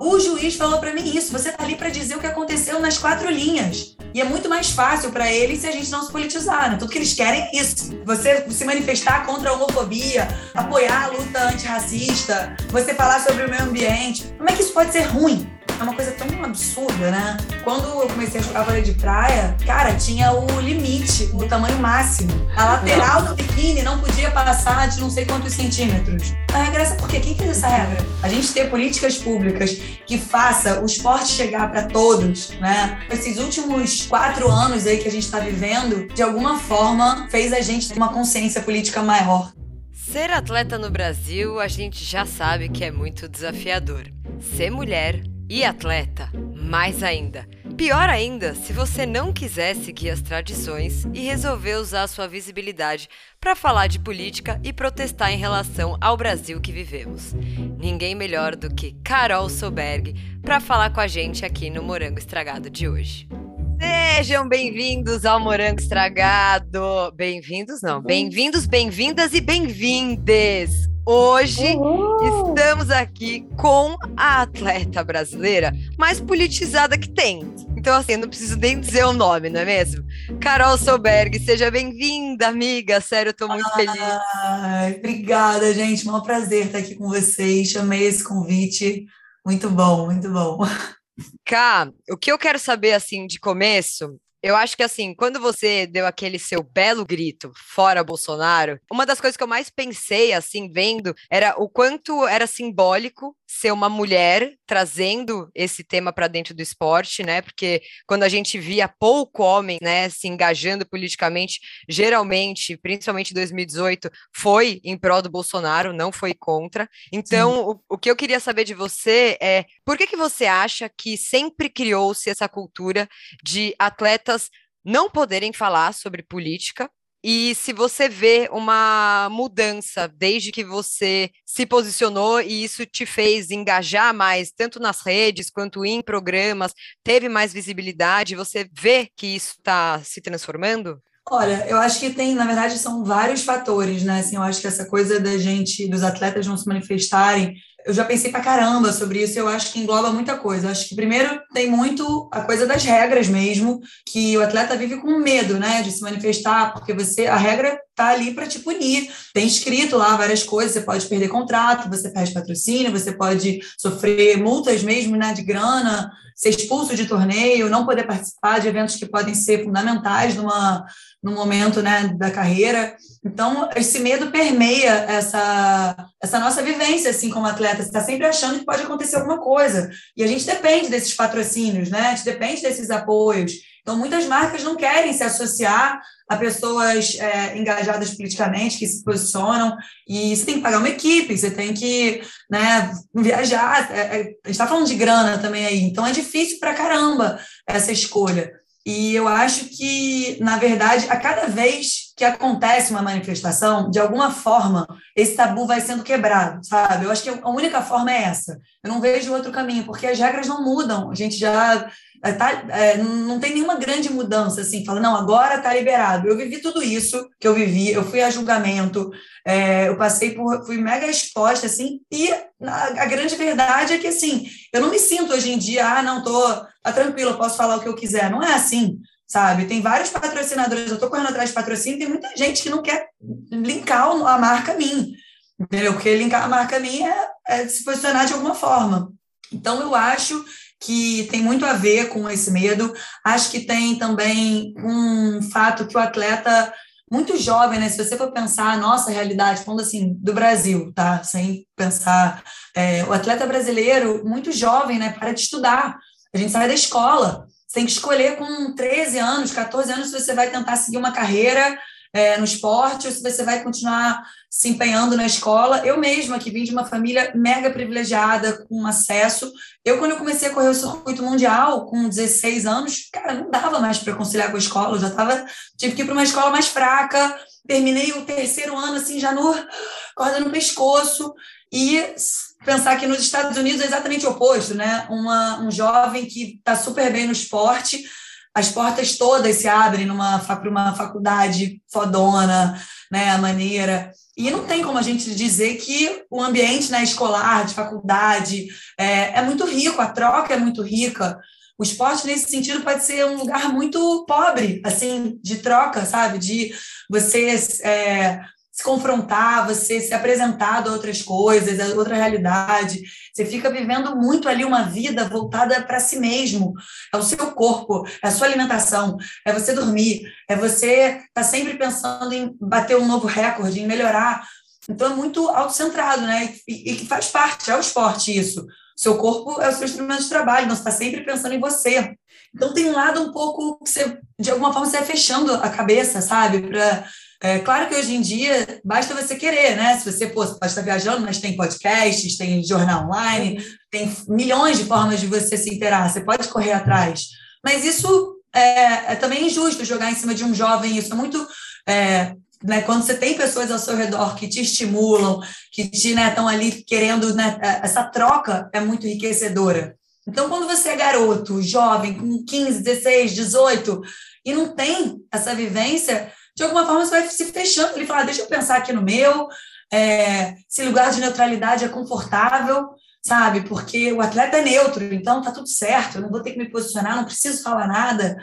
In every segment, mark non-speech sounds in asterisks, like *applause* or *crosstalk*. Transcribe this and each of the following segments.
O juiz falou para mim isso. Você tá ali para dizer o que aconteceu nas quatro linhas. E é muito mais fácil para eles se a gente não se politizar, né? Tudo que eles querem é isso. Você se manifestar contra a homofobia, apoiar a luta antirracista, você falar sobre o meio ambiente. Como é que isso pode ser ruim? é uma coisa absurda, né? Quando eu comecei a jogar vôlei de praia, cara, tinha o limite do tamanho máximo. A lateral do biquíni não podia passar de não sei quantos centímetros. A regra é essa, porque quem fez essa regra? A gente ter políticas públicas que faça o esporte chegar para todos, né? Esses últimos quatro anos aí que a gente está vivendo, de alguma forma, fez a gente ter uma consciência política maior. Ser atleta no Brasil, a gente já sabe que é muito desafiador. Ser mulher e atleta, mais ainda. Pior ainda, se você não quiser seguir as tradições e resolver usar sua visibilidade para falar de política e protestar em relação ao Brasil que vivemos. Ninguém melhor do que Carol Soberg para falar com a gente aqui no Morango Estragado de hoje. Sejam bem-vindos ao Morango Estragado. Bem-vindos, não. Bem-vindos, bem-vindas e bem-vindes. Hoje Uhul. estamos aqui com a atleta brasileira mais politizada que tem. Então, assim, eu não preciso nem dizer o nome, não é mesmo? Carol Solberg, seja bem-vinda, amiga. Sério, eu tô muito Ai, feliz. Obrigada, gente. Um prazer estar aqui com vocês. Chamei esse convite. Muito bom, muito bom. Cá, o que eu quero saber, assim, de começo, eu acho que assim, quando você deu aquele seu belo grito fora Bolsonaro, uma das coisas que eu mais pensei assim vendo era o quanto era simbólico ser uma mulher trazendo esse tema para dentro do esporte, né? Porque quando a gente via pouco homem, né, se engajando politicamente, geralmente, principalmente em 2018, foi em prol do Bolsonaro, não foi contra. Então, o, o, que eu queria saber de você é por que, que você acha que sempre criou-se essa cultura de atletas não poderem falar sobre política e se você vê uma mudança desde que você se posicionou e isso te fez engajar mais, tanto nas redes quanto em programas, teve mais visibilidade, você vê que isso está se transformando? Olha, eu acho que tem, na verdade, são vários fatores, né? Assim, eu acho que essa coisa da gente, dos atletas não se manifestarem, eu já pensei pra caramba sobre isso, eu acho que engloba muita coisa. Eu acho que primeiro tem muito a coisa das regras mesmo, que o atleta vive com medo, né, de se manifestar, porque você a regra tá ali para te punir. Tem escrito lá várias coisas, você pode perder contrato, você perde patrocínio, você pode sofrer multas mesmo, né, de grana, ser expulso de torneio, não poder participar de eventos que podem ser fundamentais numa no momento né, da carreira. Então, esse medo permeia essa, essa nossa vivência, assim, como atleta. Você está sempre achando que pode acontecer alguma coisa. E a gente depende desses patrocínios, né? A gente depende desses apoios. Então, muitas marcas não querem se associar a pessoas é, engajadas politicamente, que se posicionam, e você tem que pagar uma equipe, você tem que né, viajar. É, é, a gente está falando de grana também aí, então é difícil para caramba essa escolha. E eu acho que, na verdade, a cada vez que acontece uma manifestação, de alguma forma, esse tabu vai sendo quebrado, sabe? Eu acho que a única forma é essa. Eu não vejo outro caminho, porque as regras não mudam. A gente já tá, é, não tem nenhuma grande mudança, assim, fala, não, agora está liberado. Eu vivi tudo isso que eu vivi, eu fui a julgamento, é, eu passei por, fui mega exposta, assim, e a, a, grande verdade é que, assim, eu não me sinto hoje em dia, ah, não, tô tá tranquilo, eu posso falar o que eu quiser. Não é assim, sabe? Tem vários patrocinadores, eu tô correndo atrás de patrocínio, tem muita gente que não quer linkar a marca a mim, entendeu? Porque linkar a marca a mim é, é se posicionar de alguma forma. Então, eu acho que tem muito a ver com esse medo. Acho que tem também um fato que o atleta muito jovem, né? Se você for pensar a nossa realidade, falando assim, do Brasil, tá? Sem pensar, é, o atleta brasileiro, muito jovem, né? Para de estudar. A gente sai da escola. Você tem que escolher com 13 anos, 14 anos, se você vai tentar seguir uma carreira é, no esporte ou se você vai continuar se empenhando na escola. Eu mesma, que vim de uma família mega privilegiada, com acesso, eu, quando eu comecei a correr o circuito mundial, com 16 anos, cara, não dava mais para conciliar com a escola, eu já tava, tive que ir para uma escola mais fraca, terminei o terceiro ano, assim, já no corda no pescoço, e pensar que nos Estados Unidos é exatamente o oposto, né? Uma, um jovem que está super bem no esporte, as portas todas se abrem numa para uma faculdade fodona, né, maneira. E não tem como a gente dizer que o ambiente né, escolar, de faculdade, é, é muito rico, a troca é muito rica. O esporte, nesse sentido, pode ser um lugar muito pobre, assim, de troca, sabe? De você é, se confrontar, você se apresentar a outras coisas, a outra realidade. Você fica vivendo muito ali uma vida voltada para si mesmo. É o seu corpo, é a sua alimentação, é você dormir, é você tá sempre pensando em bater um novo recorde, em melhorar. Então é muito autocentrado, né? E, que faz parte, é o esporte isso. Seu corpo é o seu instrumento de trabalho, então você está sempre pensando em você. Então tem um lado um pouco que você, de alguma forma, você vai fechando a cabeça, sabe? Para é, claro que hoje em dia basta você querer, né? Se você pô, pode estar viajando, mas tem podcasts, tem jornal online, tem milhões de formas de você se interar, você pode correr atrás. Mas isso é, é também injusto jogar em cima de um jovem, isso é muito. É, né, quando você tem pessoas ao seu redor que te estimulam, que te estão né, ali querendo, né, é, essa troca é muito enriquecedora. Então, quando você é garoto, jovem, com 15, 16, 18, e não tem essa vivência, de alguma forma você vai se fechando. Ele fala, deixa eu pensar aqui no meu, é, se lugar de neutralidade é confortável, sabe? Porque o atleta é neutro, então tá tudo certo, eu não vou ter que me posicionar, não preciso falar nada,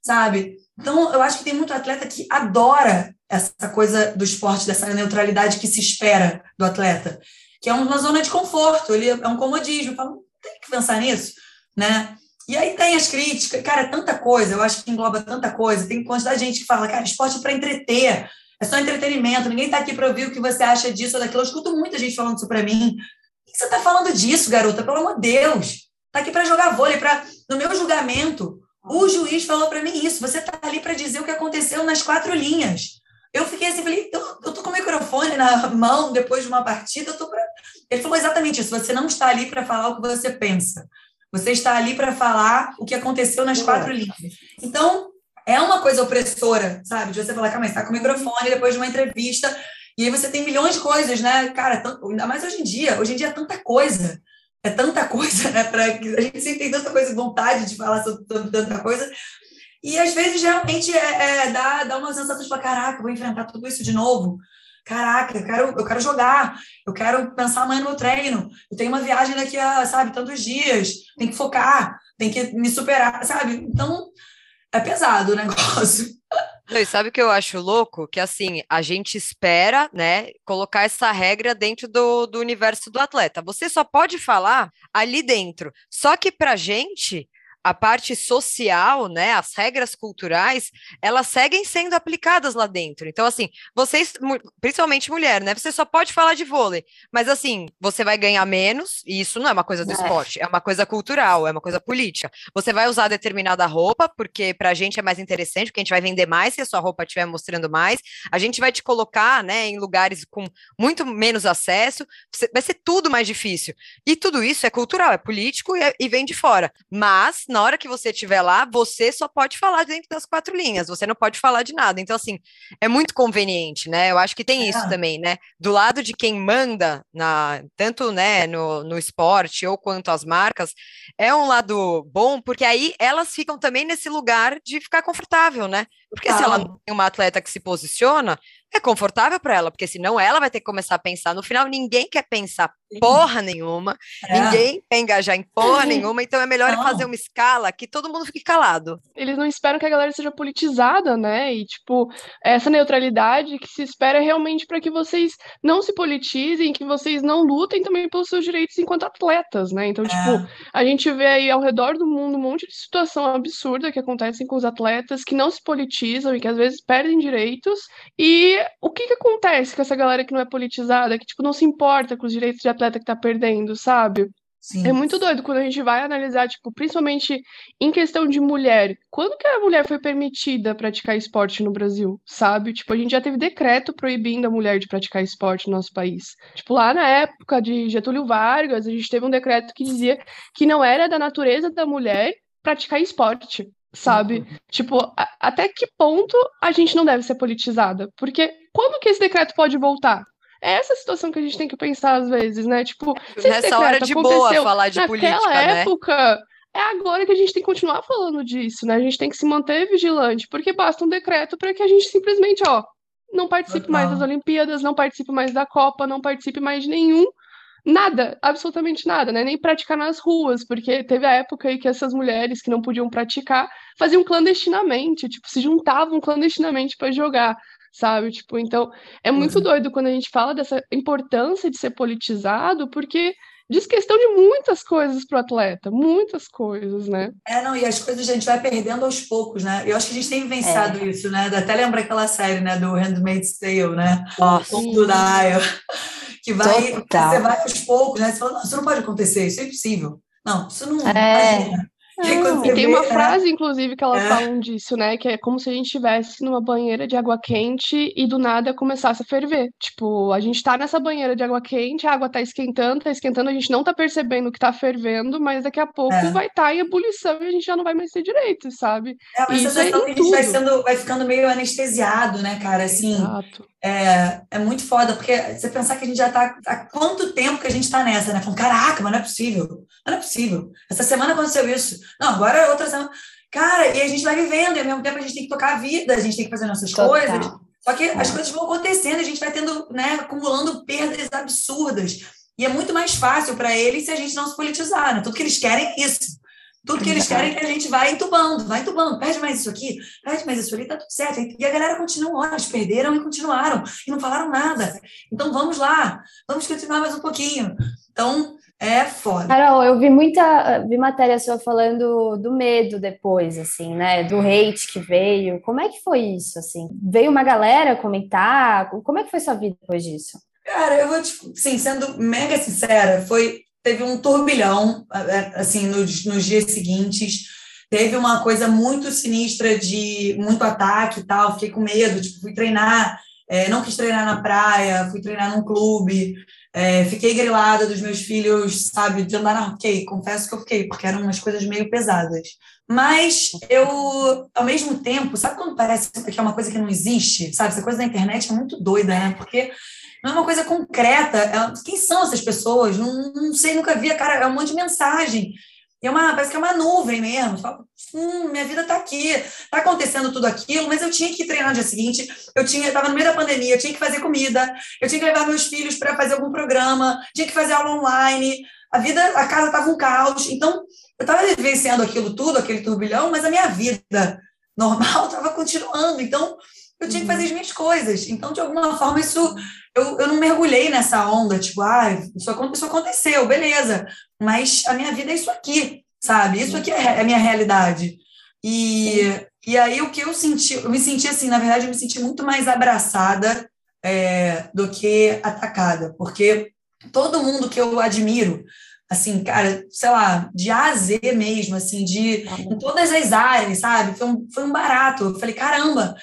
sabe? Então, eu acho que tem muito atleta que adora essa coisa do esporte, dessa neutralidade que se espera do atleta, que é uma zona de conforto, ele é um comodismo. Fala, não tem que pensar nisso, né? E aí tem as críticas, cara, é tanta coisa, eu acho que engloba tanta coisa. Tem quantidade de gente que fala, cara, esporte é para entreter, é só entretenimento, ninguém está aqui para ouvir o que você acha disso ou daquilo. Eu escuto muita gente falando isso para mim. O que você está falando disso, garota? Pelo amor de Deus. Está aqui para jogar vôlei, para no meu julgamento. O juiz falou para mim isso. Você está ali para dizer o que aconteceu nas quatro linhas. Eu fiquei assim, falei, eu, eu tô com o microfone na mão depois de uma partida, eu tô pra... Ele falou exatamente isso. Você não está ali para falar o que você pensa. Você está ali para falar o que aconteceu nas quatro linhas. Então, é uma coisa opressora, sabe? De você falar, calma, está com o microfone depois de uma entrevista, e aí você tem milhões de coisas, né? Cara, ainda mais hoje em dia. Hoje em dia é tanta coisa. É tanta *laughs* coisa, né? Pra, a gente sempre tem tanta coisa, vontade de falar sobre, sobre tanta coisa. E às vezes realmente é, é, dá, dá uma sensação de falar, caraca, vou enfrentar tudo isso de novo caraca, eu quero, eu quero jogar, eu quero pensar amanhã no meu treino, eu tenho uma viagem daqui a, sabe, tantos dias, tem que focar, tem que me superar, sabe? Então, é pesado o *laughs* negócio. E sabe o que eu acho louco? Que assim, a gente espera, né, colocar essa regra dentro do, do universo do atleta. Você só pode falar ali dentro. Só que pra gente, a parte social, né, as regras culturais, elas seguem sendo aplicadas lá dentro. Então, assim, vocês, principalmente mulher, né, você só pode falar de vôlei, mas assim, você vai ganhar menos, e isso não é uma coisa do é. esporte, é uma coisa cultural, é uma coisa política. Você vai usar determinada roupa, porque pra gente é mais interessante, porque a gente vai vender mais se a sua roupa estiver mostrando mais. A gente vai te colocar, né, em lugares com muito menos acesso, vai ser tudo mais difícil. E tudo isso é cultural, é político e, é, e vem de fora. Mas na hora que você estiver lá, você só pode falar dentro das quatro linhas, você não pode falar de nada. Então, assim, é muito conveniente, né? Eu acho que tem isso é. também, né? Do lado de quem manda, na, tanto né, no, no esporte ou quanto as marcas, é um lado bom, porque aí elas ficam também nesse lugar de ficar confortável, né? Porque se ela não tem uma atleta que se posiciona, é confortável para ela, porque senão ela vai ter que começar a pensar. No final, ninguém quer pensar porra nenhuma, é. ninguém quer engajar em porra nenhuma, então é melhor fazer uma escala que todo mundo fique calado. Eles não esperam que a galera seja politizada, né? E, tipo, essa neutralidade que se espera realmente para que vocês não se politizem, que vocês não lutem também pelos seus direitos enquanto atletas, né? Então, tipo, é. tipo, a gente vê aí ao redor do mundo um monte de situação absurda que acontecem com os atletas que não se politizam e que às vezes perdem direitos. E o que que acontece com essa galera que não é politizada, que, tipo, não se importa com os direitos de atleta que tá perdendo, sabe? Sim. É muito doido quando a gente vai analisar, tipo, principalmente em questão de mulher. Quando que a mulher foi permitida praticar esporte no Brasil, sabe? Tipo, a gente já teve decreto proibindo a mulher de praticar esporte no nosso país. Tipo, lá na época de Getúlio Vargas, a gente teve um decreto que dizia que não era da natureza da mulher praticar esporte, sabe? Uhum. Tipo, a, até que ponto a gente não deve ser politizada? Porque quando que esse decreto pode voltar? É essa situação que a gente tem que pensar às vezes, né? Tipo, se Nessa hora de boa falar de política, né? época, é agora que a gente tem que continuar falando disso, né? A gente tem que se manter vigilante, porque basta um decreto para que a gente simplesmente, ó, não participe Total. mais das Olimpíadas, não participe mais da Copa, não participe mais de nenhum nada, absolutamente nada, né? Nem praticar nas ruas, porque teve a época aí que essas mulheres que não podiam praticar faziam clandestinamente, tipo, se juntavam clandestinamente para jogar, sabe? Tipo, então é muito uhum. doido quando a gente fala dessa importância de ser politizado, porque diz questão de muitas coisas para o atleta, muitas coisas, né? É, não, e as coisas a gente vai perdendo aos poucos, né? Eu acho que a gente tem vivenciado é. isso, né? Até lembra aquela série, né, do Handmaid's Tale, né? Nossa. O do Daya que vai, você vai aos poucos, né? Você fala, não, isso não pode acontecer, isso é impossível. Não, isso não. É. Imagina. E, e tem uma frase, inclusive, que elas é. falam disso, né? Que é como se a gente estivesse numa banheira de água quente e do nada começasse a ferver. Tipo, a gente tá nessa banheira de água quente, a água tá esquentando, tá esquentando, a gente não tá percebendo que tá fervendo, mas daqui a pouco é. vai estar tá em ebulição e a gente já não vai mais ter direito, sabe? É uma sensação é que a gente vai, sendo, vai ficando meio anestesiado, né, cara? Assim, Exato. É, é muito foda, porque você pensar que a gente já tá. Há quanto tempo que a gente tá nessa, né? Falando, caraca, mas não é possível. Mas não é possível. Essa semana aconteceu isso. Não, agora é outra semana. Cara, e a gente vai vivendo, e ao mesmo tempo a gente tem que tocar a vida, a gente tem que fazer nossas Total. coisas. Só que as coisas vão acontecendo, a gente vai tendo, né, acumulando perdas absurdas. E é muito mais fácil para eles se a gente não se politizar, né? Tudo que eles querem é isso. Tudo que eles querem é que a gente vá entubando, vai entubando, perde mais isso aqui, perde mais isso ali, tá tudo certo. E a galera continua, olha, eles perderam e continuaram, e não falaram nada. Então vamos lá, vamos continuar mais um pouquinho. Então, é foda. Carol, eu vi muita, vi matéria sua falando do medo depois, assim, né? Do hate que veio. Como é que foi isso, assim? Veio uma galera comentar? Como é que foi sua vida depois disso? Cara, eu vou, tipo, sim, sendo mega sincera, foi teve um turbilhão, assim, nos, nos dias seguintes. Teve uma coisa muito sinistra de muito ataque e tal. Fiquei com medo, tipo, fui treinar, é, não quis treinar na praia, fui treinar num clube. É, fiquei grilada dos meus filhos, sabe, de andar na ok, confesso que eu fiquei, porque eram umas coisas meio pesadas. Mas eu, ao mesmo tempo, sabe quando parece que é uma coisa que não existe? Sabe, essa coisa da internet é muito doida, né? Porque não é uma coisa concreta. É, quem são essas pessoas? Não, não sei, nunca vi, cara, é um monte de mensagem. É uma, parece que é uma nuvem mesmo. Falo, hum, minha vida está aqui, está acontecendo tudo aquilo, mas eu tinha que treinar no dia seguinte. Eu tinha, estava no meio da pandemia, eu tinha que fazer comida, eu tinha que levar meus filhos para fazer algum programa, tinha que fazer aula online. A vida, a casa estava um caos. Então, eu estava vivenciando aquilo tudo, aquele turbilhão, mas a minha vida normal *laughs* estava continuando. Então, eu tinha que fazer as minhas coisas. Então, de alguma forma, isso eu, eu não mergulhei nessa onda, tipo, ah, isso, isso aconteceu, beleza, mas a minha vida é isso aqui, sabe? Isso aqui é a minha realidade. E, e aí o que eu senti, eu me senti assim, na verdade, eu me senti muito mais abraçada é, do que atacada, porque todo mundo que eu admiro, assim, cara, sei lá, de A a Z mesmo, assim, de em todas as áreas, sabe? Foi um, foi um barato. Eu falei, caramba,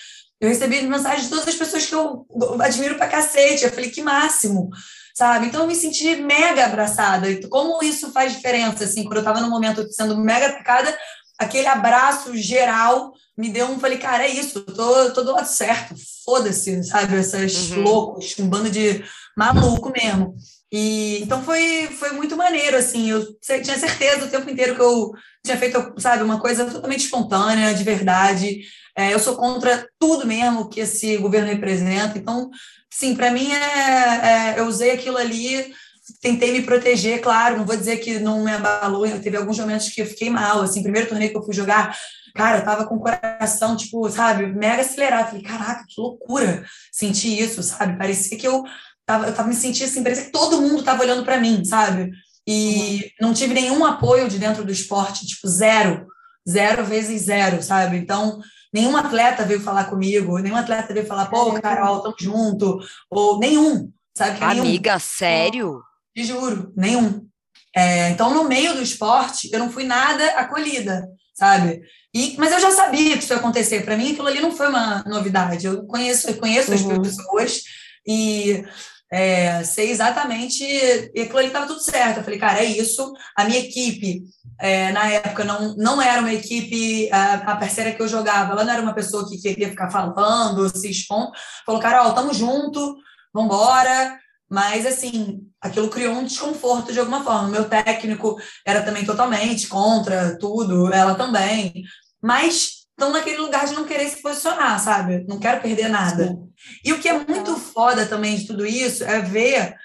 eu recebi mensagens de todas as pessoas que eu admiro pra cacete. Eu falei, que máximo, sabe? Então eu me senti mega abraçada. Como isso faz diferença, assim, quando eu estava no momento sendo mega atacada, aquele abraço geral me deu um. Falei, cara, é isso, eu tô, tô do lado certo, foda-se, sabe? Essas uhum. loucos, um bando de maluco mesmo. E então foi, foi muito maneiro, assim. Eu tinha certeza o tempo inteiro que eu tinha feito, sabe, uma coisa totalmente espontânea, de verdade. É, eu sou contra tudo mesmo que esse governo representa. Então, sim, para mim, é, é, eu usei aquilo ali, tentei me proteger, claro, não vou dizer que não me abalou, teve alguns momentos que eu fiquei mal, assim, primeiro torneio que eu fui jogar, cara, eu tava com o coração, tipo, sabe, mega acelerado, falei, caraca, que loucura sentir isso, sabe, parecia que eu tava, eu tava me sentindo assim, parecia que todo mundo tava olhando para mim, sabe, e uhum. não tive nenhum apoio de dentro do esporte, tipo, zero, zero vezes zero, sabe, então Nenhum atleta veio falar comigo, nenhum atleta veio falar, pô, Carol, tamo junto, ou nenhum, sabe? Amiga, nenhum. sério? Te juro, nenhum. É, então, no meio do esporte, eu não fui nada acolhida, sabe? E, mas eu já sabia que isso ia acontecer. Para mim, aquilo ali não foi uma novidade. Eu conheço, eu conheço uhum. as pessoas e é, exatamente. E aquilo ali estava tudo certo. Eu falei, cara, é isso. A minha equipe é, na época não, não era uma equipe, a, a, parceira que eu jogava, ela não era uma pessoa que queria ficar falando, se expondo. Falou, Carol, tamo junto, vambora. Mas, assim, aquilo criou um desconforto de alguma forma. O meu técnico era também totalmente contra tudo, ela também. Mas estão naquele lugar de não querer se posicionar, sabe? Não quero perder nada. E o que é muito foda também de tudo isso é ver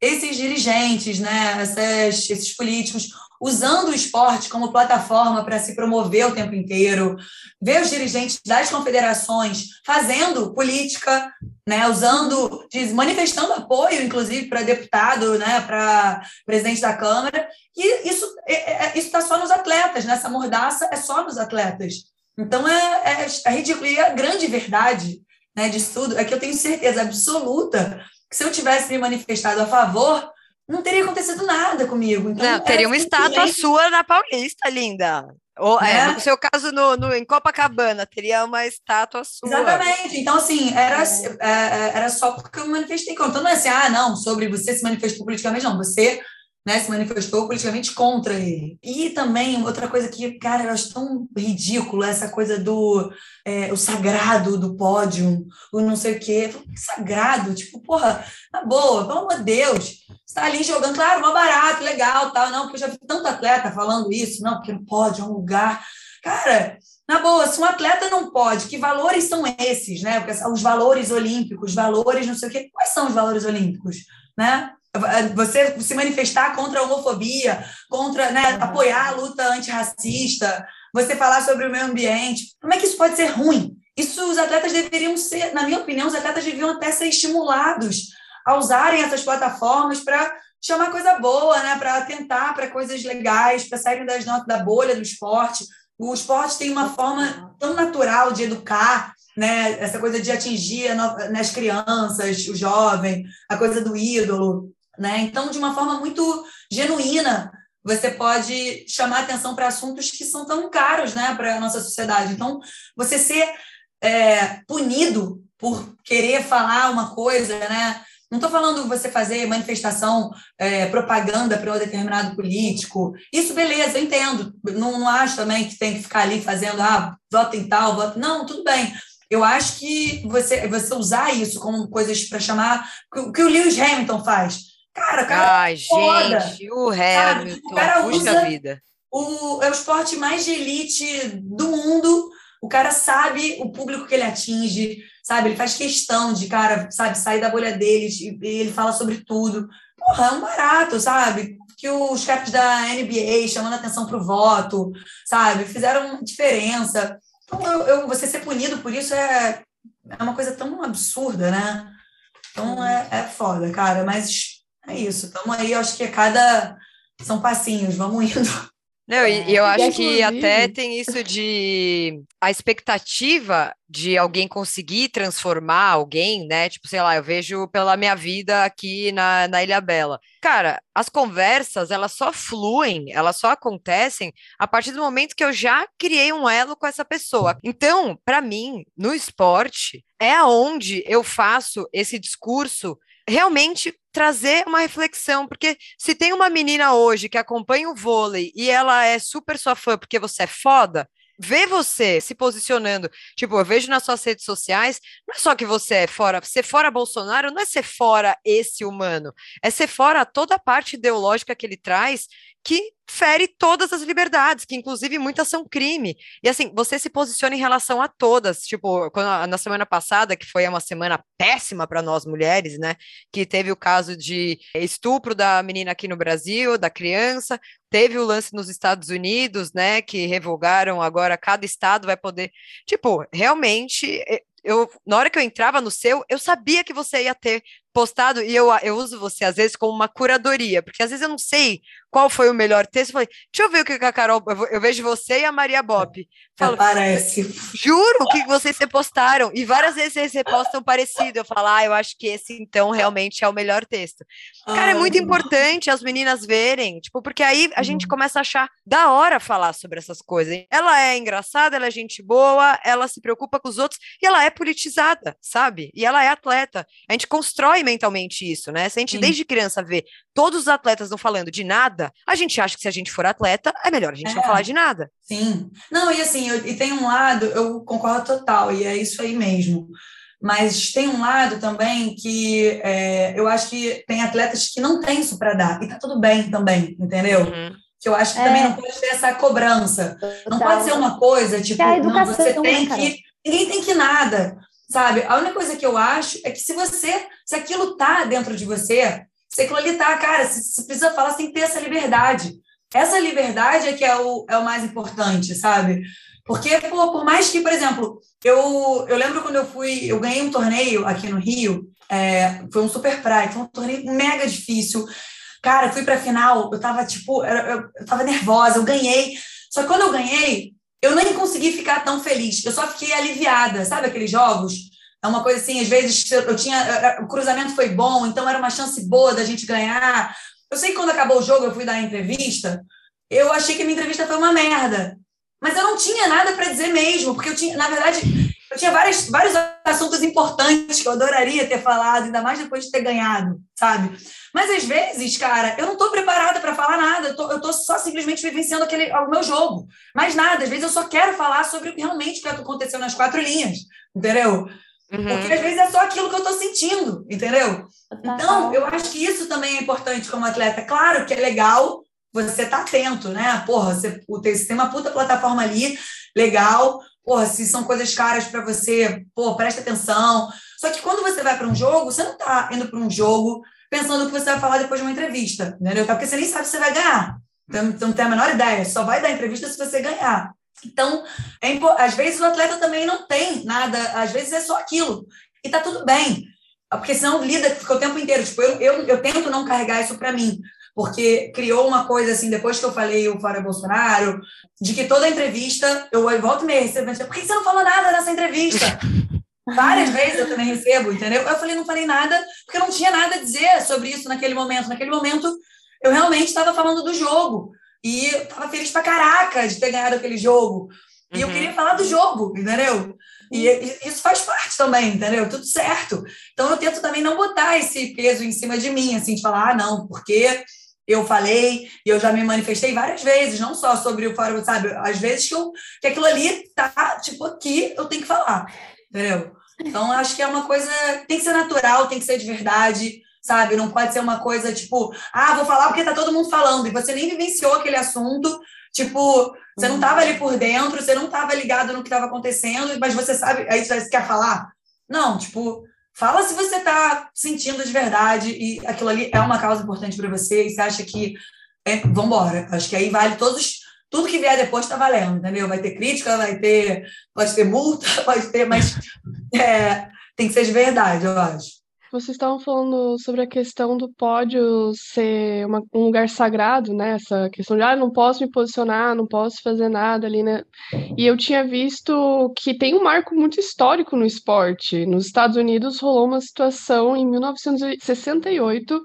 esses dirigentes, né, esses, esses políticos usando o esporte como plataforma para se promover o tempo inteiro, ver os dirigentes das confederações fazendo política, né, usando, manifestando apoio, inclusive, para deputado, né, para presidente da Câmara, e isso é, é, é está só nos atletas, né? essa mordaça é só nos atletas. Então, é, é, é ridículo. E a grande verdade né, disso tudo é que eu tenho certeza absoluta que se eu tivesse me manifestado a favor não teria acontecido nada comigo. Então, não, teria uma estátua sua na Paulista, linda. Ou, é, né? no seu caso, no, no, em Copacabana, teria uma estátua sua. Exatamente. Então, assim, era, é. é, é era só porque eu me manifestei. Então, não é assim, ah, não, sobre você se manifestou politicamente, não. Você né, se manifestou politicamente contra ele. E também, outra coisa que, cara, eu acho tão ridículo, essa coisa do é, o sagrado do pódio, o não sei o quê. Sagrado, tipo, porra, na boa, pelo amor de Deus está ali jogando, claro, uma barato, legal, tal, não, porque eu já vi tanto atleta falando isso, não, porque não pode, é um lugar. Cara, na boa, se um atleta não pode, que valores são esses, né? Porque os valores olímpicos, valores não sei o quê, quais são os valores olímpicos, né? Você se manifestar contra a homofobia, contra, né, apoiar a luta antirracista, você falar sobre o meio ambiente, como é que isso pode ser ruim? Isso os atletas deveriam ser, na minha opinião, os atletas deviam até ser estimulados a usarem essas plataformas para chamar coisa boa, né? para atentar para coisas legais, para saírem das notas da bolha do esporte. O esporte tem uma forma tão natural de educar, né? essa coisa de atingir nas crianças, o jovem, a coisa do ídolo. Né? Então, de uma forma muito genuína, você pode chamar atenção para assuntos que são tão caros né, para a nossa sociedade. Então, você ser é, punido por querer falar uma coisa, né? Não estou falando você fazer manifestação, é, propaganda para um determinado político. Isso, beleza, eu entendo. Não, não acho também que tem que ficar ali fazendo, ah, voto em tal. Não, tudo bem. Eu acho que você, você usar isso como coisas para chamar. O que o Lewis Hamilton faz? Cara, cara. Ai, foda, gente, o Hamilton, o cara usa vida. O, é o esporte mais de elite do mundo. O cara sabe o público que ele atinge, sabe? Ele faz questão de, cara, sabe, sair da bolha deles e ele fala sobre tudo. Porra, é um barato, sabe? Que os caras da NBA chamando atenção para o voto, sabe? Fizeram diferença. Então, eu, eu, você ser punido por isso é, é uma coisa tão absurda, né? Então, é, é foda, cara. Mas é isso. Estamos aí, acho que a cada... São passinhos, vamos indo. Não, e, e eu acho que até tem isso de a expectativa de alguém conseguir transformar alguém, né? Tipo, sei lá, eu vejo pela minha vida aqui na, na Ilha Bela. Cara, as conversas, elas só fluem, elas só acontecem a partir do momento que eu já criei um elo com essa pessoa. Então, para mim, no esporte, é aonde eu faço esse discurso realmente trazer uma reflexão, porque se tem uma menina hoje que acompanha o vôlei e ela é super sua fã porque você é foda, ver você se posicionando, tipo, eu vejo nas suas redes sociais, não é só que você é fora, ser fora Bolsonaro não é ser fora esse humano, é ser fora toda a parte ideológica que ele traz, que fere todas as liberdades, que inclusive muitas são crime. E assim, você se posiciona em relação a todas. Tipo, quando, na semana passada, que foi uma semana péssima para nós mulheres, né? Que teve o caso de estupro da menina aqui no Brasil, da criança, teve o lance nos Estados Unidos, né? Que revogaram agora, cada estado vai poder. Tipo, realmente. Eu, na hora que eu entrava no seu, eu sabia que você ia ter postado, e eu, eu uso você às vezes como uma curadoria, porque às vezes eu não sei qual foi o melhor texto. Eu falei, deixa eu ver o que a Carol. Eu, eu vejo você e a Maria Bop. Falo, Aparece. Juro que vocês repostaram. E várias vezes vocês repostam parecido. Eu falo, ah, eu acho que esse então realmente é o melhor texto. Cara, é muito importante as meninas verem, tipo, porque aí a gente uhum. começa a achar da hora falar sobre essas coisas. Ela é engraçada, ela é gente boa, ela se preocupa com os outros e ela é politizada, sabe? E ela é atleta. A gente constrói mentalmente isso, né? Se a gente Sim. desde criança vê todos os atletas não falando de nada, a gente acha que se a gente for atleta, é melhor a gente é. não falar de nada. Sim. Não, e assim, eu, e tem um lado, eu concordo total, e é isso aí mesmo. Mas tem um lado também que é, eu acho que tem atletas que não têm isso para dar, e tá tudo bem também, entendeu? Uhum. que eu acho que é. também não pode ter essa cobrança. Não pode ser uma coisa, tipo, é não, você tem né, que. Ninguém tem que nada, sabe? A única coisa que eu acho é que se você, se aquilo tá dentro de você, se aquilo ali tá, cara, se, se precisa falar, você tem que ter essa liberdade. Essa liberdade é que é o, é o mais importante, sabe? Porque, pô, por mais que, por exemplo, eu, eu lembro quando eu fui, eu ganhei um torneio aqui no Rio, é, foi um super praia, foi um torneio mega difícil. Cara, fui pra final, eu tava, tipo, eu, eu, tava nervosa, eu ganhei. Só que quando eu ganhei, eu nem consegui ficar tão feliz, eu só fiquei aliviada, sabe aqueles jogos? É uma coisa assim, às vezes eu tinha, o cruzamento foi bom, então era uma chance boa da gente ganhar. Eu sei que quando acabou o jogo, eu fui dar a entrevista, eu achei que a minha entrevista foi uma merda. Mas eu não tinha nada para dizer mesmo, porque eu tinha, na verdade, eu tinha vários, vários assuntos importantes que eu adoraria ter falado, ainda mais depois de ter ganhado, sabe? Mas às vezes, cara, eu não estou preparada para falar nada, eu tô, eu tô só simplesmente vivenciando aquele, o meu jogo. Mais nada, às vezes eu só quero falar sobre o que realmente aconteceu nas quatro linhas, entendeu? Uhum. Porque às vezes é só aquilo que eu estou sentindo, entendeu? Então, eu acho que isso também é importante como atleta. Claro que é legal você tá atento, né? Porra, você, você tem uma puta plataforma ali, legal. Porra, se são coisas caras para você, pô, presta atenção. Só que quando você vai para um jogo, você não tá indo para um jogo pensando o que você vai falar depois de uma entrevista, entendeu? Porque você nem sabe se você vai ganhar. Então, você não tem a menor ideia. Só vai dar entrevista se você ganhar. Então, é, às vezes o atleta também não tem nada, às vezes é só aquilo. E tá tudo bem. Porque senão lida, fica o tempo inteiro. Tipo, eu, eu, eu tento não carregar isso para mim porque criou uma coisa assim, depois que eu falei o Fora Bolsonaro, de que toda entrevista, eu, volto e meia recebo, por que você não falou nada nessa entrevista? *laughs* Várias vezes eu também recebo, entendeu? Eu falei, não falei nada, porque eu não tinha nada a dizer sobre isso naquele momento. Naquele momento, eu realmente estava falando do jogo. E estava feliz pra caraca de ter ganhado aquele jogo. E uhum. eu queria falar do jogo, entendeu? E isso faz parte também, entendeu? Tudo certo. Então eu tento também não botar esse peso em cima de mim, assim, de falar, ah, não, porque eu falei e eu já me manifestei várias vezes, não só sobre o fórum, sabe? Às vezes que, eu, que aquilo ali tá, tipo, aqui eu tenho que falar, entendeu? Então, acho que é uma coisa, tem que ser natural, tem que ser de verdade, sabe? Não pode ser uma coisa tipo, ah, vou falar porque tá todo mundo falando, e você nem vivenciou aquele assunto, tipo, você não tava ali por dentro, você não tava ligado no que estava acontecendo, mas você sabe, aí você quer falar? Não, tipo, Fala se você está sentindo de verdade e aquilo ali é uma causa importante para você e você acha que é, vambora. Acho que aí vale todos. Tudo que vier depois está valendo, entendeu? Vai ter crítica, vai ter. Pode ter multa, *laughs* pode ter, mas é, tem que ser de verdade, eu acho. Vocês estavam falando sobre a questão do pódio ser uma, um lugar sagrado, né? Essa questão de, ah, não posso me posicionar, não posso fazer nada ali, né? E eu tinha visto que tem um marco muito histórico no esporte. Nos Estados Unidos rolou uma situação em 1968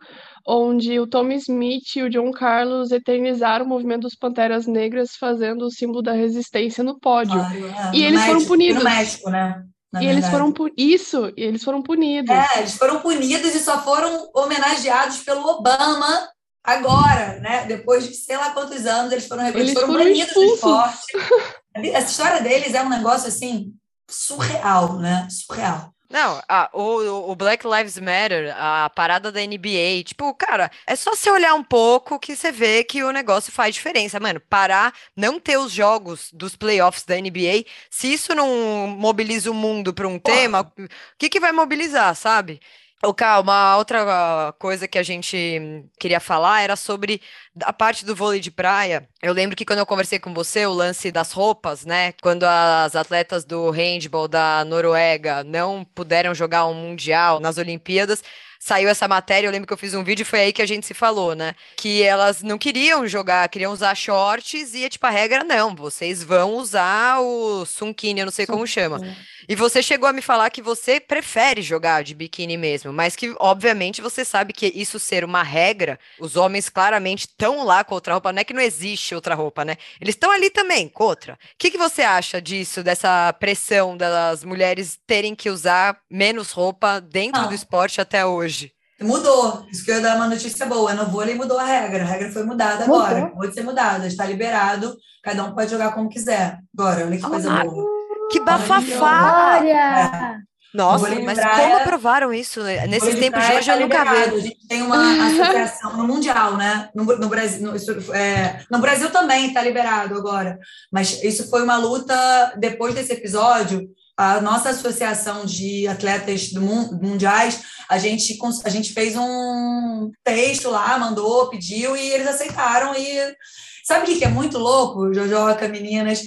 onde o Tommy Smith e o John Carlos eternizaram o movimento dos Panteras Negras fazendo o símbolo da resistência no pódio. Ah, e eles México, foram punidos. No México, né? E eles foram por isso, e eles foram punidos. É, eles foram punidos e só foram homenageados pelo Obama agora, né? Depois de sei lá quantos anos eles foram eles foram, foram banidos expulsos. do esporte. *laughs* Essa história deles é um negócio assim surreal, né? Surreal. Não, a, o, o, Black Lives Matter, a parada da NBA, tipo, cara, é só você olhar um pouco que você vê que o negócio faz diferença. Mano, parar, não ter os jogos dos playoffs da NBA, se isso não mobiliza o mundo para um Porra. tema, o que, que vai mobilizar, sabe? O Cal, uma outra coisa que a gente queria falar era sobre a parte do vôlei de praia. Eu lembro que quando eu conversei com você, o lance das roupas, né? Quando as atletas do handball da Noruega não puderam jogar um mundial nas Olimpíadas, saiu essa matéria, eu lembro que eu fiz um vídeo e foi aí que a gente se falou, né? Que elas não queriam jogar, queriam usar shorts e, tipo, a regra não, vocês vão usar o sunkini, eu não sei como chama. E você chegou a me falar que você prefere jogar de biquíni mesmo, mas que, obviamente, você sabe que isso ser uma regra, os homens claramente estão lá com outra roupa, não é que não existe outra roupa, né? Eles estão ali também com outra. O que, que você acha disso, dessa pressão das mulheres terem que usar menos roupa dentro do esporte até hoje? Mudou. Isso que eu ia dar uma notícia boa. No vôlei mudou a regra. A regra foi mudada mudou. agora. Pode ser mudada. Está liberado. Cada um pode jogar como quiser. Agora, olha que coisa boa. Que bafafá! É. Nossa, mas como aprovaram isso? Né? Nesses tempos de hoje eu nunca vi. A gente tem uma *laughs* associação no Mundial, né? No, no Brasil, no, isso, é, no Brasil também está liberado agora. Mas isso foi uma luta depois desse episódio. A nossa associação de atletas do mundiais, a gente, a gente fez um texto lá, mandou, pediu e eles aceitaram. E sabe o que é muito louco, Jojoca, meninas?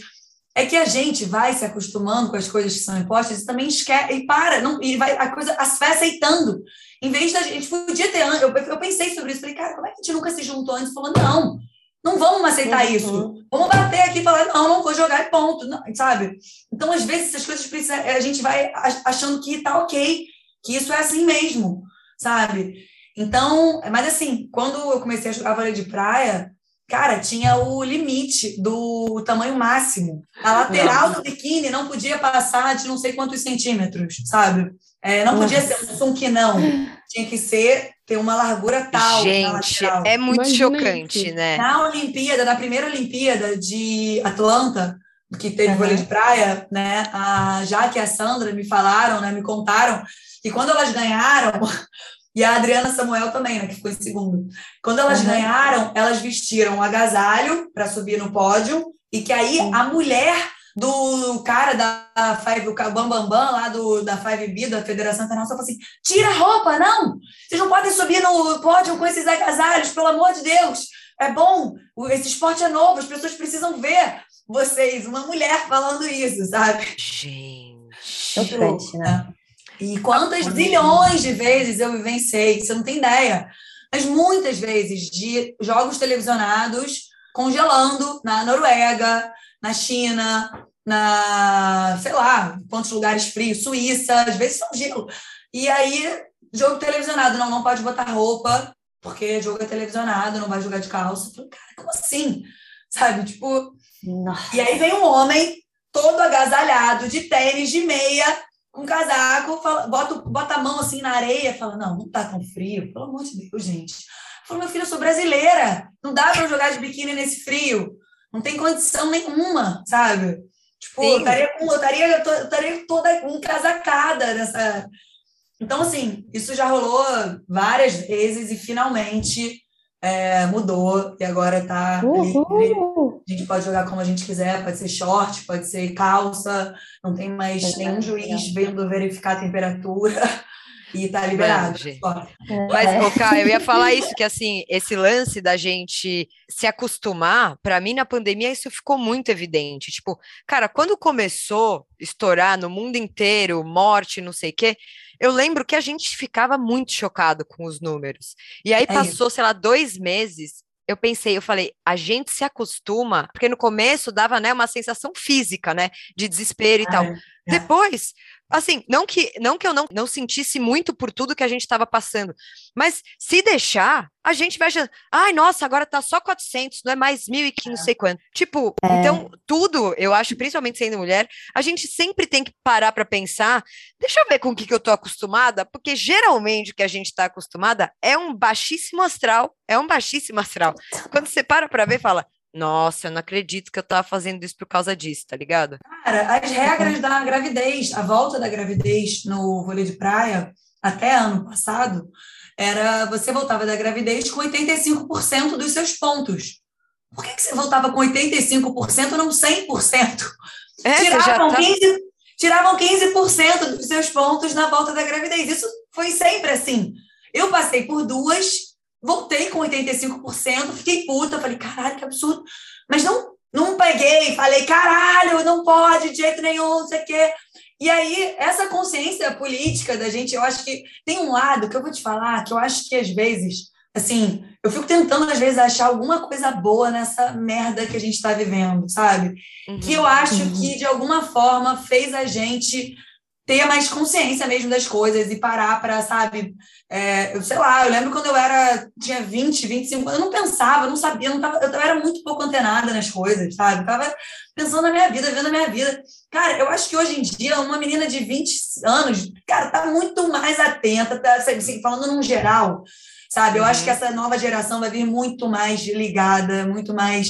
É que a gente vai se acostumando com as coisas que são impostas e também esquece, e para, não, e vai, a coisa as vai aceitando. Em vez da gente, podia ter, eu, eu pensei sobre isso, falei, cara, como é que a gente nunca se juntou antes falando, não, não vamos aceitar uhum. isso. Vamos bater aqui e falar, não, não vou jogar e ponto, não, sabe? Então, às vezes, essas coisas precisam, a gente vai achando que tá ok, que isso é assim mesmo, sabe? Então, mas assim, quando eu comecei a jogar vôlei de praia, cara, tinha o limite do tamanho máximo. A lateral não. do biquíni não podia passar de não sei quantos centímetros, sabe? É, não podia Nossa. ser um que não. Tinha que ser ter uma largura tal. Gente, é muito Imagina chocante, isso. né? Na Olimpíada, na primeira Olimpíada de Atlanta, que teve uhum. vôlei de praia, né? A Jaque e a Sandra me falaram, né? Me contaram que quando elas ganharam, e a Adriana Samuel também, né, que ficou em segundo. Quando elas uhum. ganharam, elas vestiram um agasalho para subir no pódio, e que aí uhum. a mulher do cara da Five, o Bambambam, Bam Bam, lá do, da Five B, da Federação Internacional, falou assim: tira a roupa, não! Vocês não podem subir no pódio com esses agasalhos, pelo amor de Deus! É bom, esse esporte é novo, as pessoas precisam ver vocês, uma mulher falando isso, sabe? Gente. Chocante, né? E quantas zilhões de vezes eu vivenciei, você não tem ideia. Mas muitas vezes de jogos televisionados congelando na Noruega, na China, na, sei lá, quantos lugares frios, Suíça, às vezes são gelo. E aí, jogo televisionado, não, não pode botar roupa, porque jogo é televisionado, não vai jogar de calça. falei, cara, como assim? Sabe, tipo... Nossa. E aí vem um homem todo agasalhado, de tênis, de meia, com casaco, fala, bota, bota a mão assim na areia, fala, não, não tá tão frio, pelo amor de Deus, gente. Falou, meu filho, eu sou brasileira, não dá para jogar de biquíni nesse frio, não tem condição nenhuma, sabe? Tipo, eu estaria, com, eu, estaria, eu estaria toda encasacada nessa... Então, assim, isso já rolou várias vezes e finalmente é, mudou e agora está livre. A gente pode jogar como a gente quiser, pode ser short, pode ser calça, não tem mais é, nenhum juiz é. vendo verificar a temperatura. *laughs* E tá liberado. É. Mas, Oka, eu ia falar *laughs* isso, que assim, esse lance da gente se acostumar, para mim, na pandemia, isso ficou muito evidente. Tipo, cara, quando começou a estourar no mundo inteiro, morte, não sei o quê, eu lembro que a gente ficava muito chocado com os números. E aí é passou, isso. sei lá, dois meses. Eu pensei, eu falei, a gente se acostuma, porque no começo dava, né, uma sensação física, né, de desespero e tal. É. Depois, assim, não que, não que eu não, não sentisse muito por tudo que a gente estava passando, mas se deixar, a gente vai achando, ai, nossa, agora tá só 400, não é mais 1.000 e não sei quanto. Tipo, é. então, tudo, eu acho, principalmente sendo mulher, a gente sempre tem que parar para pensar, deixa eu ver com o que, que eu tô acostumada, porque geralmente o que a gente tá acostumada é um baixíssimo astral, é um baixíssimo astral. Quando você para para ver, fala, nossa, eu não acredito que eu tava fazendo isso por causa disso, tá ligado? Cara, as regras da gravidez, a volta da gravidez no vôlei de praia, até ano passado, era você voltava da gravidez com 85% dos seus pontos. Por que, que você voltava com 85% não 100%? É, tiravam, tá... 15, tiravam 15% dos seus pontos na volta da gravidez. Isso foi sempre assim. Eu passei por duas voltei com 85%, fiquei puta, falei, caralho, que absurdo. Mas não, não peguei, falei, caralho, não pode de jeito nenhum, não sei o quê. E aí, essa consciência política da gente, eu acho que tem um lado que eu vou te falar, que eu acho que às vezes, assim, eu fico tentando às vezes achar alguma coisa boa nessa merda que a gente está vivendo, sabe? Uhum, que eu acho uhum. que de alguma forma fez a gente ter mais consciência mesmo das coisas e parar para, sabe, é, eu sei lá, eu lembro quando eu era, tinha 20, 25 anos, eu não pensava, eu não sabia, eu, não tava, eu era muito pouco antenada nas coisas, sabe, eu tava pensando na minha vida, vivendo a minha vida. Cara, eu acho que hoje em dia, uma menina de 20 anos, cara, tá muito mais atenta, tá, assim, falando num geral, sabe, eu acho que uhum. essa nova geração vai vir muito mais ligada, muito mais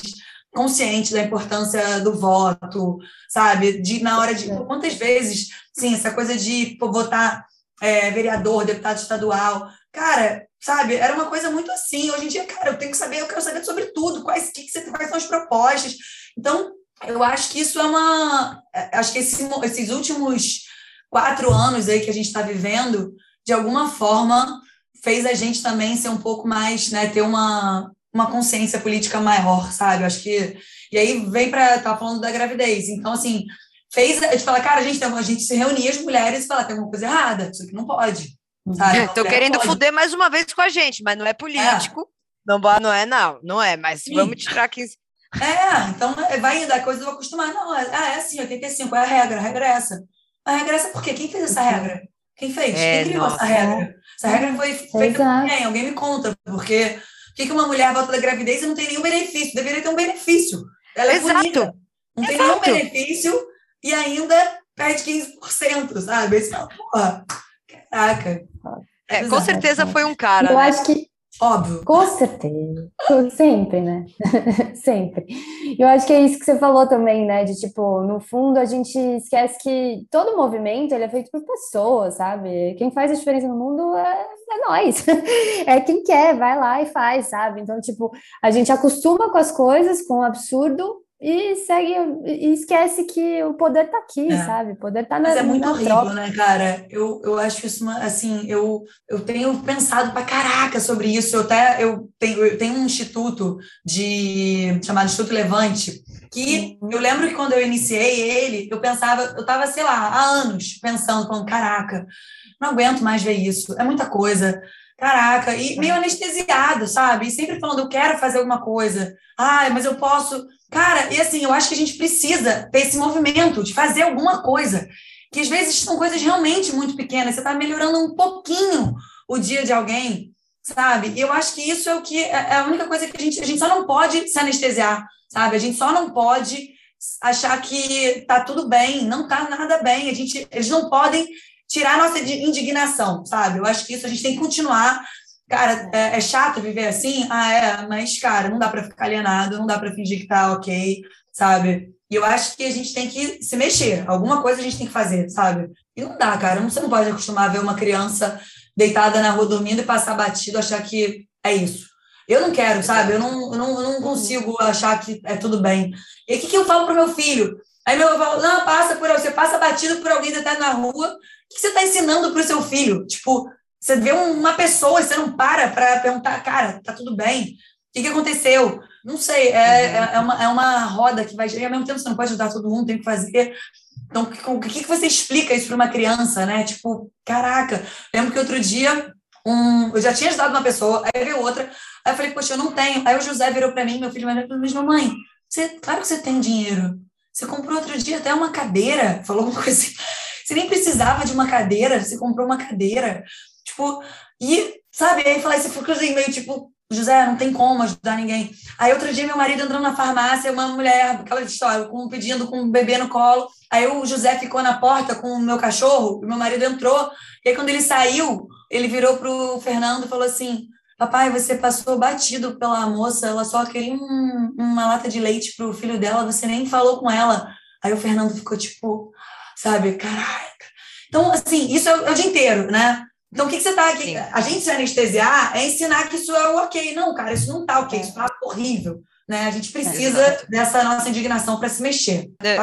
consciente da importância do voto, sabe? De na hora de quantas vezes, sim, essa coisa de pô, votar é, vereador, deputado estadual, cara, sabe? Era uma coisa muito assim. Hoje em dia, cara, eu tenho que saber, eu quero saber sobre tudo, quais, que, que quais são as propostas. Então, eu acho que isso é uma. É, acho que esse, esses últimos quatro anos aí que a gente está vivendo, de alguma forma, fez a gente também ser um pouco mais, né, ter uma, uma consciência política maior, sabe? Acho que. E aí vem para. Tá falando da gravidez. Então, assim, fez a gente falar, cara, a gente, a gente se reunia as mulheres e falar, tem alguma coisa errada, isso aqui não pode. Sabe? Estou querendo pode. fuder mais uma vez com a gente, mas não é político. É. Não, não é, não, não é, mas Sim. vamos tirar aqui. É, então é, vai indo, a coisa eu vou acostumar. Não, é, ah, é assim, 85, qual é a regra? A regra é essa. A regra é essa por quê? Quem fez essa regra? Quem fez? É, Quem criou nossa. essa regra? Essa regra foi feita por quem? Alguém me conta, porque por que uma mulher volta da gravidez e não tem nenhum benefício? Deveria ter um benefício. Ela é Exato. bonita. Não tem Exato. nenhum benefício e ainda perde 15%, sabe? Esse, porra, caraca. É, com certeza foi um cara. Eu né? acho que Óbvio. Com certeza. *laughs* Sempre, né? *laughs* Sempre. Eu acho que é isso que você falou também, né? De tipo, no fundo, a gente esquece que todo movimento ele é feito por pessoas, sabe? Quem faz a diferença no mundo é, é nós. *laughs* É quem quer, vai lá e faz, sabe? Então, tipo, a gente acostuma com as coisas, com o absurdo, e segue e esquece que o poder tá aqui, é. sabe? O poder tá na Mas é muito horrível, troca. né, cara? Eu, eu acho isso assim, eu, eu tenho pensado pra caraca sobre isso. Eu até eu tenho, eu tenho um instituto de chamado Instituto Levante, que eu lembro que quando eu iniciei ele, eu pensava, eu tava, sei lá, há anos pensando, falando, caraca, não aguento mais ver isso, é muita coisa. Caraca, e meio anestesiado, sabe? E sempre falando, eu quero fazer alguma coisa. Ai, mas eu posso Cara, e assim, eu acho que a gente precisa ter esse movimento de fazer alguma coisa. Que às vezes são coisas realmente muito pequenas. Você está melhorando um pouquinho o dia de alguém, sabe? E eu acho que isso é o que é, é a única coisa que a gente, a gente só não pode se anestesiar, sabe? A gente só não pode achar que tá tudo bem, não tá nada bem. A gente, eles não podem tirar nossa indignação, sabe? Eu acho que isso a gente tem que continuar Cara, é, é, chato viver assim? Ah, é, mas, cara, não dá para ficar alienado, não dá para fingir que tá ok, sabe? E eu acho que a gente tem que se mexer, alguma coisa a gente tem que fazer, sabe? E não dá, cara, você não pode acostumar a ver uma criança deitada na rua dormindo e passar batido, achar que é isso. Eu não quero, sabe? Eu não, eu não, eu não consigo achar que é tudo bem. E o que, que eu falo pro meu filho? Aí meu avô fala, não, passa por você passa batido por alguém deitado na rua. O que você está ensinando pro seu filho? Tipo, você vê uma pessoa e você não para para perguntar, cara, tá tudo bem? O que, que aconteceu? Não sei, é, uhum. é, é, uma, é uma roda que vai. E ao mesmo tempo você não pode ajudar todo mundo, tem que fazer. Então, o que, que você explica isso para uma criança, né? Tipo, caraca, lembro que outro dia um, eu já tinha ajudado uma pessoa, aí veio outra, aí eu falei, poxa, eu não tenho. Aí o José virou para mim, meu filho, mas mamãe, você, claro que você tem dinheiro. Você comprou outro dia até uma cadeira, falou uma coisa assim. Você nem precisava de uma cadeira, você comprou uma cadeira. Tipo, e, sabe, aí falar esse assim, meio tipo, José, não tem como ajudar ninguém. Aí outro dia meu marido entrou na farmácia, uma mulher, aquela história, com, pedindo com um bebê no colo. Aí o José ficou na porta com o meu cachorro, e meu marido entrou. E aí quando ele saiu, ele virou pro Fernando e falou assim: Papai, você passou batido pela moça, ela só queria um, uma lata de leite pro filho dela, você nem falou com ela. Aí o Fernando ficou tipo, sabe, caraca. Então, assim, isso é, é o dia inteiro, né? Então, o que, que você está aqui? A gente se anestesiar é ensinar que isso é o ok. Não, cara, isso não está ok, isso está horrível. Né? A gente precisa dessa nossa indignação para se mexer. É,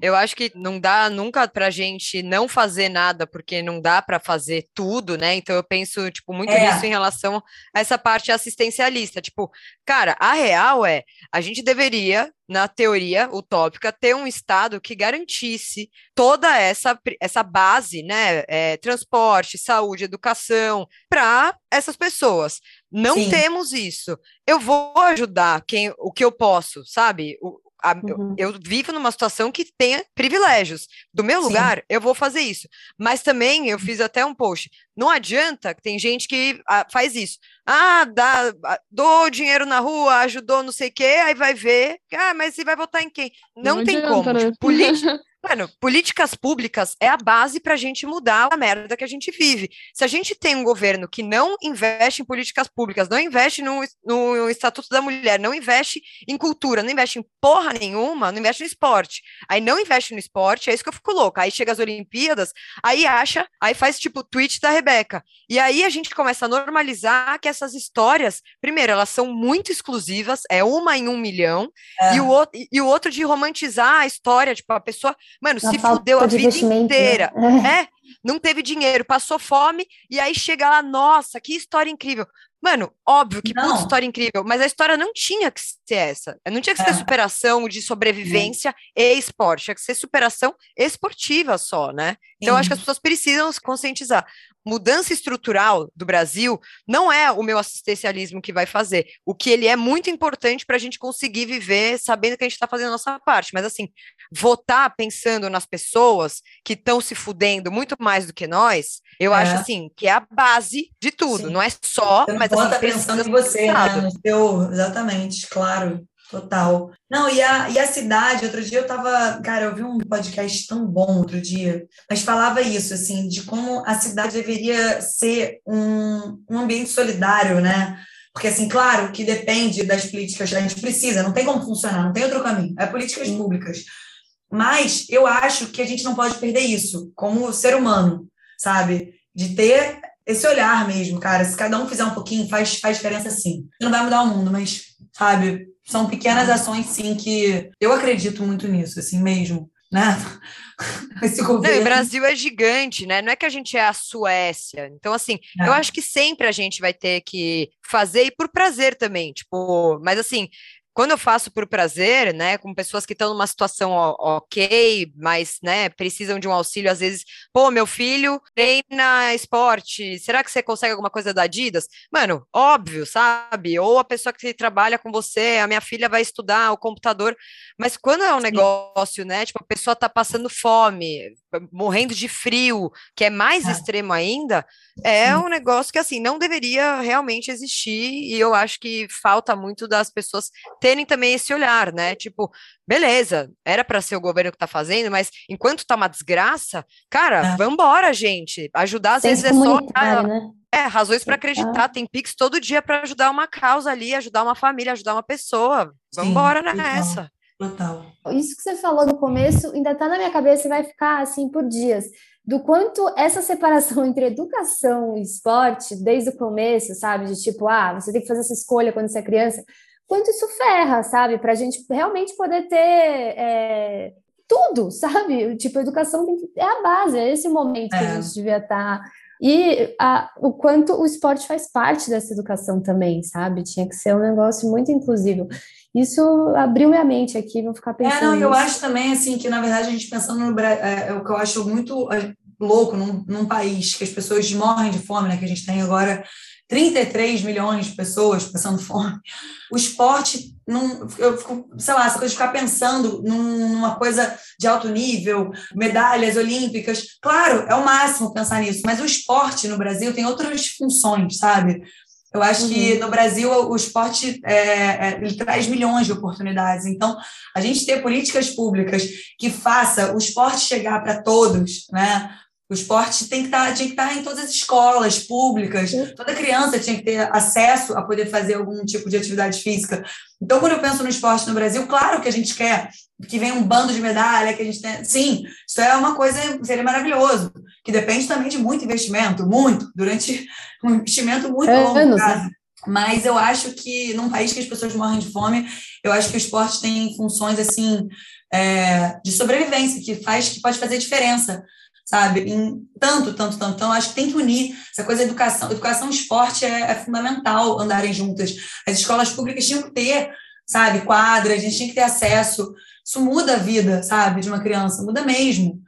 eu acho que não dá nunca para a gente não fazer nada, porque não dá para fazer tudo, né? Então eu penso tipo muito é. nisso em relação a essa parte assistencialista. Tipo, cara, a real é a gente deveria na teoria utópica, ter um Estado que garantisse toda essa, essa base, né? É, transporte, saúde, educação, para essas pessoas. Não Sim. temos isso. Eu vou ajudar quem, o que eu posso, sabe? O, a, uhum. eu, eu, vivo numa situação que tenha privilégios. Do meu Sim. lugar, eu vou fazer isso. Mas também eu fiz até um post. Não adianta, tem gente que ah, faz isso. Ah, dá, ah, dou dinheiro na rua, ajudou não sei o quê, aí vai ver. Ah, mas você vai votar em quem? Não, não tem como. Né? Tipo, *laughs* Mano, políticas públicas é a base para a gente mudar a merda que a gente vive. Se a gente tem um governo que não investe em políticas públicas, não investe no, no Estatuto da Mulher, não investe em cultura, não investe em porra nenhuma, não investe no esporte. Aí não investe no esporte, é isso que eu fico louca. Aí chega as Olimpíadas, aí acha, aí faz tipo tweet da Rebeca. E aí a gente começa a normalizar que essas histórias, primeiro, elas são muito exclusivas, é uma em um milhão, é. e, o e o outro de romantizar a história, tipo, a pessoa Mano, se fudeu a vida né? inteira. Né? *laughs* Não teve dinheiro, passou fome, e aí chega lá, nossa, que história incrível. Mano, óbvio que puta história incrível, mas a história não tinha que ser essa. Não tinha que ser é. superação de sobrevivência é. e esporte, tinha que ser superação esportiva só, né? Então, acho que as pessoas precisam se conscientizar. Mudança estrutural do Brasil não é o meu assistencialismo que vai fazer. O que ele é muito importante para a gente conseguir viver sabendo que a gente está fazendo a nossa parte. Mas, assim, votar pensando nas pessoas que estão se fudendo muito mais do que nós, eu é. acho, assim, que é a base de tudo. Sim. Não é só, você mas vota assim, pensando em você, né? No seu, exatamente, claro. Total. Não, e a, e a cidade, outro dia eu tava, cara, eu vi um podcast tão bom outro dia, mas falava isso, assim, de como a cidade deveria ser um, um ambiente solidário, né? Porque, assim, claro que depende das políticas, a gente precisa, não tem como funcionar, não tem outro caminho, é políticas públicas. Mas eu acho que a gente não pode perder isso, como ser humano, sabe? De ter esse olhar mesmo, cara. Se cada um fizer um pouquinho, faz, faz diferença sim. Não vai mudar o mundo, mas, sabe, são pequenas ações, sim, que eu acredito muito nisso, assim mesmo, né? *laughs* Não, o Brasil é gigante, né? Não é que a gente é a Suécia. Então, assim, é. eu acho que sempre a gente vai ter que fazer e por prazer também, tipo, mas assim, quando eu faço por prazer, né, com pessoas que estão numa situação ok, mas, né, precisam de um auxílio, às vezes, pô, meu filho treina esporte, será que você consegue alguma coisa da Adidas? Mano, óbvio, sabe? Ou a pessoa que trabalha com você, a minha filha vai estudar o computador, mas quando é um negócio, né, tipo, a pessoa tá passando fome, morrendo de frio, que é mais é. extremo ainda, é um negócio que, assim, não deveria realmente existir, e eu acho que falta muito das pessoas terem também esse olhar, né? Tipo, beleza, era para ser o governo que tá fazendo, mas enquanto tá uma desgraça, cara, é. vambora, gente. Ajudar às vezes é só. Né? É, razões para acreditar. Tem Pix todo dia para ajudar uma causa ali, ajudar uma família, ajudar uma pessoa. Vambora Sim, nessa. Total. Isso que você falou no começo ainda está na minha cabeça e vai ficar assim por dias. Do quanto essa separação *laughs* entre educação e esporte, desde o começo, sabe? De tipo, ah, você tem que fazer essa escolha quando você é criança, quanto isso ferra, sabe? Para a gente realmente poder ter é, tudo, *laughs* sabe? Tipo, a educação é a base, é esse momento é. que a é. gente devia estar. Tá e a, o quanto o esporte faz parte dessa educação também, sabe? Tinha que ser um negócio muito inclusivo. Isso abriu minha mente aqui, vou ficar pensando. É, não, eu acho também, assim, que na verdade a gente pensando no Brasil, é, é, o que eu acho muito é, louco num, num país que as pessoas morrem de fome, né? Que a gente tem agora 33 milhões de pessoas passando fome. O esporte, não, eu fico, sei lá, essa coisa de ficar pensando numa coisa de alto nível, medalhas olímpicas. Claro, é o máximo pensar nisso, mas o esporte no Brasil tem outras funções, sabe? Eu acho uhum. que no Brasil o esporte é, é, ele traz milhões de oportunidades. Então, a gente ter políticas públicas que faça o esporte chegar para todos, né? O esporte tem que estar, tá, tinha que estar tá em todas as escolas públicas, toda criança tinha que ter acesso a poder fazer algum tipo de atividade física. Então, quando eu penso no esporte no Brasil, claro que a gente quer que venha um bando de medalha, que a gente tem. Sim, isso é uma coisa, seria maravilhoso, depende também de muito investimento, muito, durante *laughs* um investimento muito é, longo prazo. Né? Mas eu acho que num país que as pessoas morrem de fome, eu acho que o esporte tem funções assim é, de sobrevivência que faz que pode fazer diferença sabe? Em tanto, tanto, tanto. Então, acho que tem que unir essa coisa da educação. Educação e esporte é, é, fundamental andarem juntas. As escolas públicas tinham que ter, sabe, quadras, a gente tinha que ter acesso. Isso muda a vida, sabe, de uma criança, muda mesmo.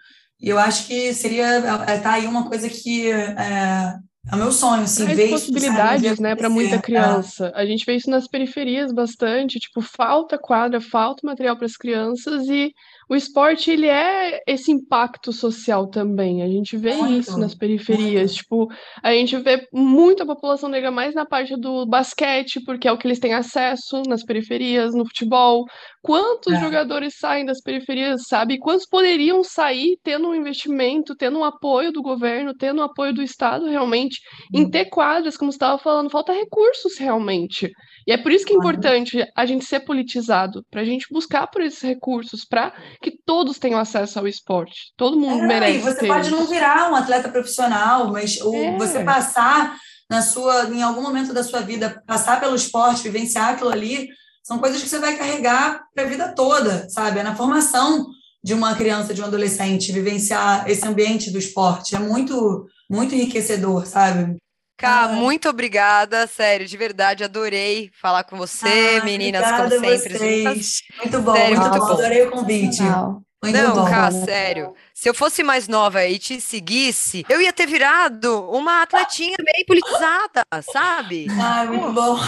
E eu acho que seria, é, tá aí uma coisa que é, É o meu sonho, assim, Traz ver isso, possibilidades, né, para muita acontecer. criança. A gente vê isso nas periferias bastante, tipo, falta quadra, falta material para as crianças e o esporte ele é esse impacto social também. A gente vê Muito, isso nas periferias, muito. tipo, a gente vê muita população negra mais na parte do basquete, porque é o que eles têm acesso nas periferias, no futebol. Quantos É. jogadores saem das periferias, sabe? Quantos poderiam sair tendo um investimento, tendo um apoio do governo, tendo um apoio do Estado realmente, em ter quadras, como você estava falando, falta recursos realmente. E é por isso que é importante a gente ser politizado, para a gente buscar por esses recursos, para que todos tenham acesso ao esporte. Todo mundo É, merece e você ter pode não virar um atleta profissional, mas É. você passar na sua, em algum momento da sua vida, passar pelo esporte, vivenciar aquilo ali, são coisas que você vai carregar para a vida toda, sabe? É na formação de uma criança, de um adolescente, vivenciar esse ambiente do esporte é muito, muito enriquecedor, sabe? Cá, Ah. muito obrigada, sério, de verdade, adorei falar com você, Ah, meninas, como sempre. vocês. Muito bom, Sério, muito bom. Adorei o convite. Muito Não, bom. Cá, né? sério. Se eu fosse mais nova e te seguisse, eu ia ter virado uma atletinha bem politizada, sabe? Ah, muito bom.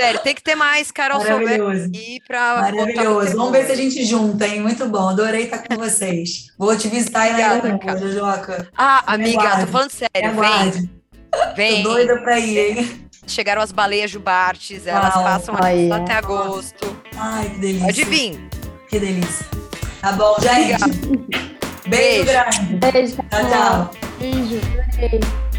Sério, tem que ter mais Carol Sober Maravilhoso. aqui pra Maravilhoso. Vamos ver se a gente junta, hein? Muito bom. Adorei estar com vocês. Vou te visitar aí na Obrigada, Ilha Jojoca. Ah, amiga, aguarde. tô falando Me sério, vem, aguarde. Tô vem. doida pra ir, hein? Chegaram as baleias jubartes, elas Uau. passam até agosto. Ai, que delícia. Pode vir. Que delícia. Tá bom, gente. Beijo, Beijo. grande. Beijo, Tchau, tchau. Beijo. Carol.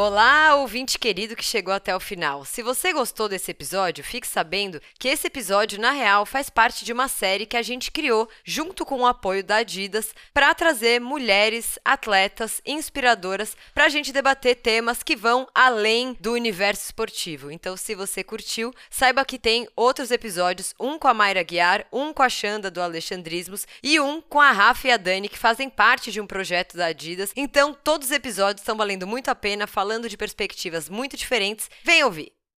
Olá, ouvinte querido que chegou até o final. Se você gostou desse episódio, fique sabendo que esse episódio, na real, faz parte de uma série que a gente criou junto com o apoio da Adidas para trazer mulheres atletas inspiradoras para a gente debater temas que vão além do universo esportivo. Então, se você curtiu, saiba que tem outros episódios, um com a Mayra Guiar, um com a Xanda do Alexandrismos e um com a Rafa e a Dani, que fazem parte de um projeto da Adidas. Então, todos os episódios estão valendo muito a pena, falando de perspectivas muito diferentes. Vem ouvir!